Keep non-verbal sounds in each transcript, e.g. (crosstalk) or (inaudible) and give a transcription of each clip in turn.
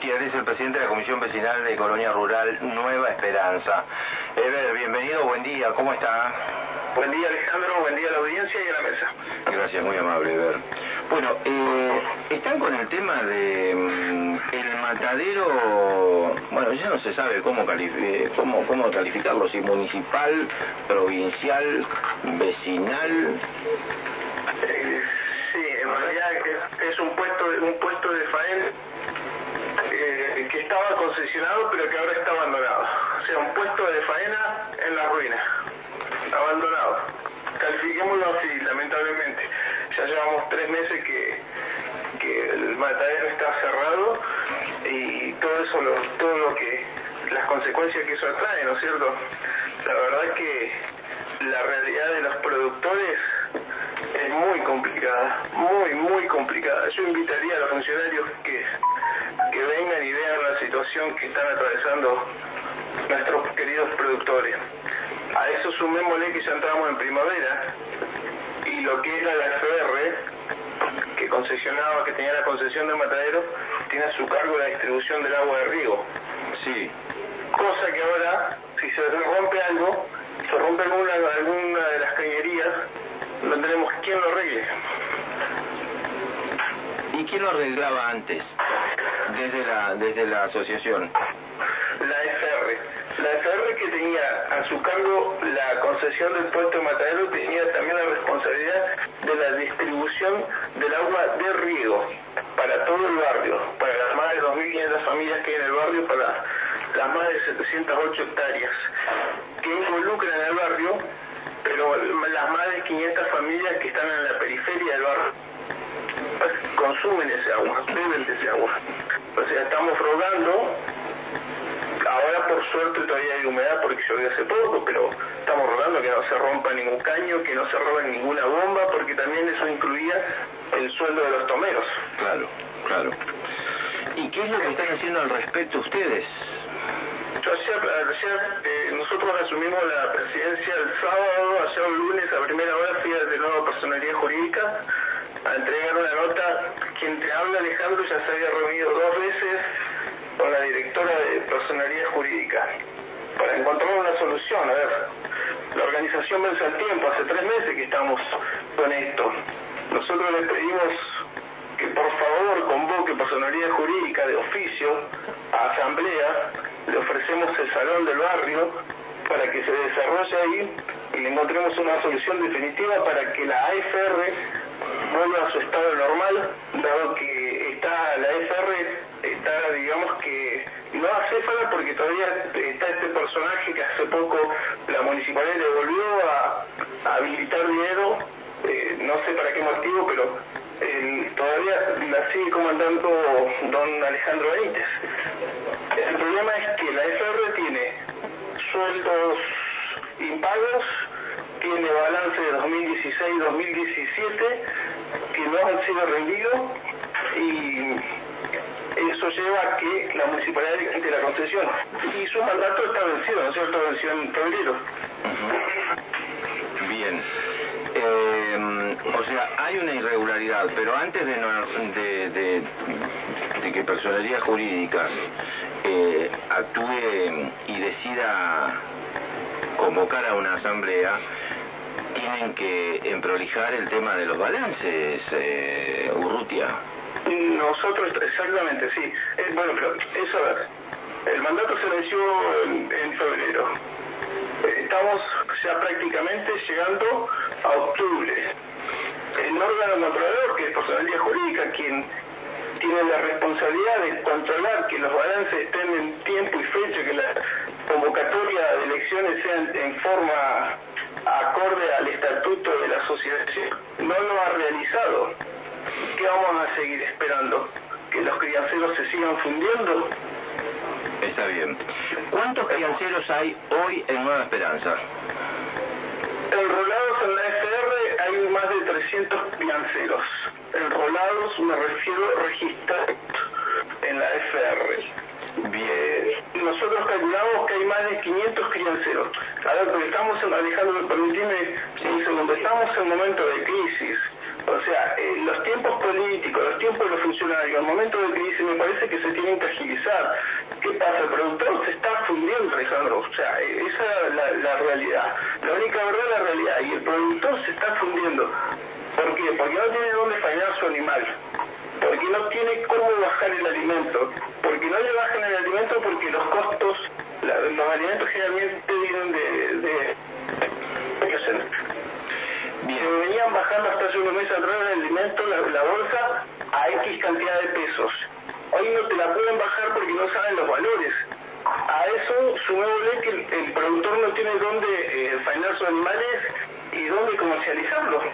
Es el presidente de la Comisión Vecinal de Colonia Rural Nueva Esperanza. Ever, bienvenido, buen día, ¿cómo está? Buen día Alejandro, buen día a la audiencia y a la mesa. Gracias, muy amable, Ever. Bueno, eh, están con el tema de mm, el matadero, bueno, ya no se sabe cómo, califi- cómo, cómo calificarlo, si municipal, provincial, vecinal. Eh, sí, en realidad es, un puesto un puesto de faena eh, que estaba concesionado pero que ahora está abandonado. O sea, un puesto de faena en la ruina, abandonado. Califiquémoslo así, lamentablemente. Ya llevamos tres meses que, que el matadero está cerrado y todo eso, lo, todo lo que, las consecuencias que eso atrae, ¿no es cierto? La verdad es que la realidad de los productores es muy complicada, muy, muy complicada. Yo invitaría a los funcionarios que, que vengan y vean la situación que están atravesando nuestros queridos productores. A eso sumémosle que ya entramos en primavera y lo que era la FR, que concesionaba, que tenía la concesión del matadero, tiene a su cargo la distribución del agua de riego. Sí, Cosa que ahora, si se rompe algo, se rompe alguna, alguna de las cañerías, no tenemos quien lo arregle. ¿Y quién lo arreglaba antes? Desde la, desde la asociación. La FR. La FR que tenía a su cargo la concesión del puerto de Matadero tenía también la responsabilidad de la distribución del agua de riego para todo el barrio, para las más de 2.500 familias que hay en el barrio, para las más de 708 hectáreas que involucran al barrio, pero las más de 500 familias que están en la periferia del barrio consumen ese agua, beben de ese agua. O sea, estamos rogando Ahora por suerte todavía hay humedad porque llovió hace poco, pero estamos rogando que no se rompa ningún caño, que no se roben ninguna bomba, porque también eso incluía el sueldo de los tomeros. Claro, claro. ¿Y qué es lo que están haciendo al respecto ustedes? Yo ayer, ayer eh, nosotros asumimos la presidencia el sábado, ayer el lunes a primera hora fui de nuevo a personalidad jurídica a entregar una nota. Quien te habla Alejandro ya se había reunido dos veces con la directora de personalidad jurídica para encontrar una solución. A ver, la organización vence al tiempo, hace tres meses que estamos con esto. Nosotros le pedimos que por favor convoque personalidad jurídica de oficio a asamblea, le ofrecemos el salón del barrio para que se desarrolle ahí y le encontremos una solución definitiva para que la AFR vuelva a su estado normal, dado que está la AFR está digamos que no acéfala porque todavía está este personaje que hace poco la municipalidad le volvió a, habilitar dinero, eh, no sé para qué motivo, pero eh, todavía la sigue comandando don Alejandro Benítez. El problema es que la FR tiene sueldos impagos, tiene balance de 2016-2017 que no han sido rendidos y eso lleva a que la municipalidad le quite la concesión. Y su mandato está vencido, ¿no es cierto? Venció en febrero. Bien. Eh, o sea, hay una irregularidad, pero antes de, no- de, de- de que personalidad jurídica eh, actúe y decida convocar a una asamblea, tienen que emprolijar el tema de los balances, eh, Urrutia. Nosotros, exactamente, sí. Eh, bueno, pero eso, a ver, el mandato se venció en, en febrero. Estamos ya prácticamente llegando a octubre. El órgano controlador, que es personalidad jurídica, quien tiene la responsabilidad de controlar que los balances estén en tiempo y fecha, que la convocatoria de elecciones sean en forma acorde al estatuto de la asociación, no lo ha realizado. ¿Qué vamos a seguir esperando? ¿Que los crianceros se sigan fundiendo? Está bien. ¿Cuántos crianceros hay hoy en Nueva Esperanza? Enrolados en la FR hay más de 300 crianceros. Enrolados me refiero registrados en la FR. Bien. Nosotros calculamos que hay más de 500 A ver, estamos, en, Alejandro, permitime estamos en un momento de crisis. O sea, eh, los tiempos políticos, los tiempos de los funcionarios, al momento de crisis me parece que se tienen que agilizar. ¿Qué pasa? El productor se está fundiendo, Alejandro. O sea, eh, esa es la, la realidad. La única verdad es la realidad. Y el productor se está fundiendo. ¿Por qué? Porque no tiene dónde fallar su animal. Porque no tiene cómo bajar el alimento. Porque no le bajan el alimento porque los costos, los alimentos generalmente vienen de... de, Se venían bajando hasta hace unos meses atrás el alimento, la, la bolsa, a X cantidad de pesos. Hoy no te la pueden bajar porque no saben los valores. A eso sumémosle que el, el productor no tiene dónde eh, faenar sus animales y dónde comercializarlos.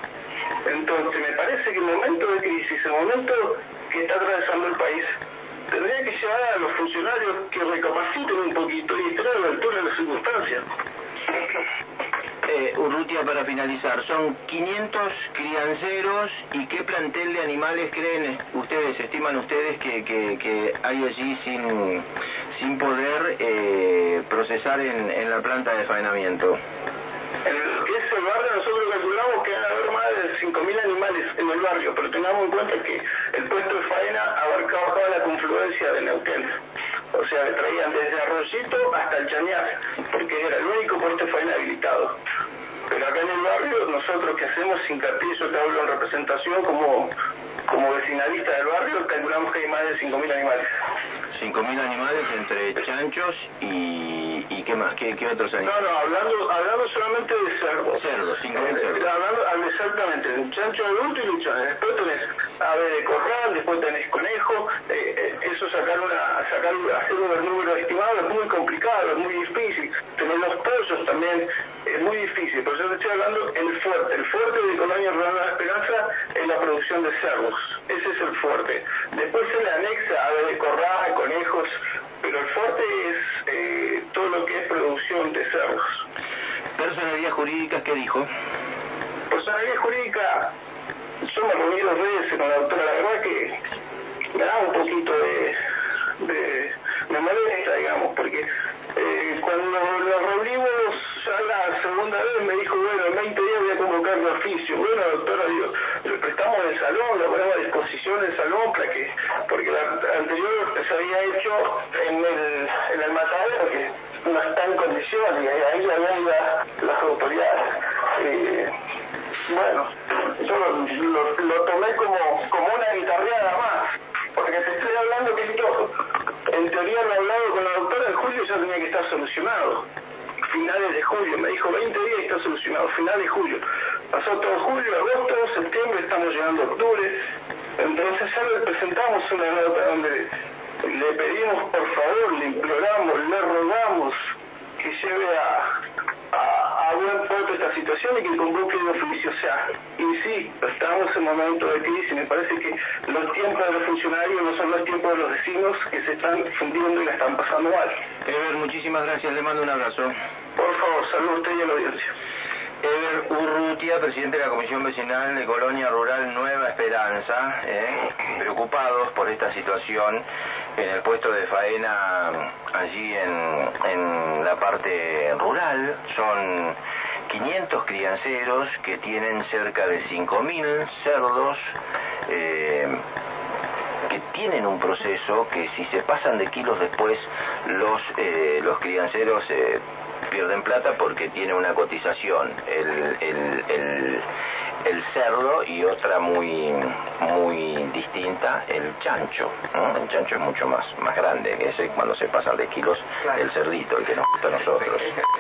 Entonces, me parece que el momento de crisis, el momento que está atravesando el país, tendría que llevar a los funcionarios que recapaciten un poquito y estén a la altura de las circunstancias. Eh, Urrutia, para finalizar, son 500 crianceros y qué plantel de animales creen ustedes, estiman ustedes que, que, que hay allí sin, sin poder eh, procesar en, en la planta de faenamiento. En lo que es el barrio, nosotros calculamos que van a haber más de 5.000 animales en el barrio, pero tengamos en cuenta que el puesto de faena abarcaba toda la confluencia de Neuquén. O sea, traían desde Arroyito hasta el Chañar, porque era el único puesto de faena habilitado. Pero acá en el barrio, nosotros que hacemos hincapié, yo te hablo en representación como, como vecinalista del barrio, calculamos que hay más de 5.000 animales. 5.000 animales entre chanchos y, y qué más, qué, qué otros No, animales. no, hablando, hablando solamente de cerdos. Cerdos, 5.000 Eh, cerdos. hablando, ah, exactamente, un chancho adulto y un chancho. Después tenés ave de corral, después tenés conejo. eh, eh, eso sacar una, sacar, hacer un número estimado es muy complicado, es muy difícil. Tener los pollos también es muy difícil. Por eso te estoy hablando el fuerte. El fuerte de Colonia Rural La Esperanza es la producción de cerdos. Ese es el fuerte. Después se le anexa ave de corral, conejos, pero el fuerte es eh, todo lo que es producción de cerdos. Personalidad jurídica, ¿qué dijo? Personalidad jurídica, yo me reuní dos veces con la doctora, la verdad que me da un poquito de, de, me molesta, digamos, porque eh, cuando nos reunimos ya la segunda vez me dijo, bueno, en 20 días voy a convocar mi oficio. Bueno, doctora, digo, le prestamos el salón, lo ponemos a disposición del salón para que, porque la anterior se había hecho en el, en el matadero que no está en condiciones y ahí habían la- las autoridades. Eh, bueno, yo lo, lo- tomé como, como una guitarreada más, porque te estoy hablando que esto, en teoría lo hablado con la doctora en julio ya tenía que estar solucionado. Finales de julio, me dijo 20 días y está solucionado, finales de julio. Pasó todo julio, agosto, septiembre, estamos llegando a octubre. Entonces ya le presentamos una nota donde le pedimos por favor, le imploramos, le rogamos que lleve a, a, buen puerto esta situación y que convoque de oficio. O sea, y sí, estamos en momento de crisis. Me parece que los tiempos de los funcionarios no son los tiempos de los vecinos que se están fundiendo y la están pasando mal. Ever, muchísimas gracias, le mando un abrazo. Por favor, saludos a usted y a la audiencia. Ever Urrutia, presidente de la Comisión Vecinal de Colonia Rural Nueva Esperanza, ¿eh? preocupados por esta situación en el puesto de faena allí en, en la parte rural. Son 500 crianceros que tienen cerca de 5.000 cerdos. eh, que tienen un proceso que si se pasan de kilos después los eh, los crianceros eh, pierden plata porque tiene una cotización el, el, el, el cerdo y otra muy muy distinta el chancho ¿no? el chancho es mucho más más grande ese cuando se pasan de kilos el cerdito el que nos gusta a nosotros (laughs)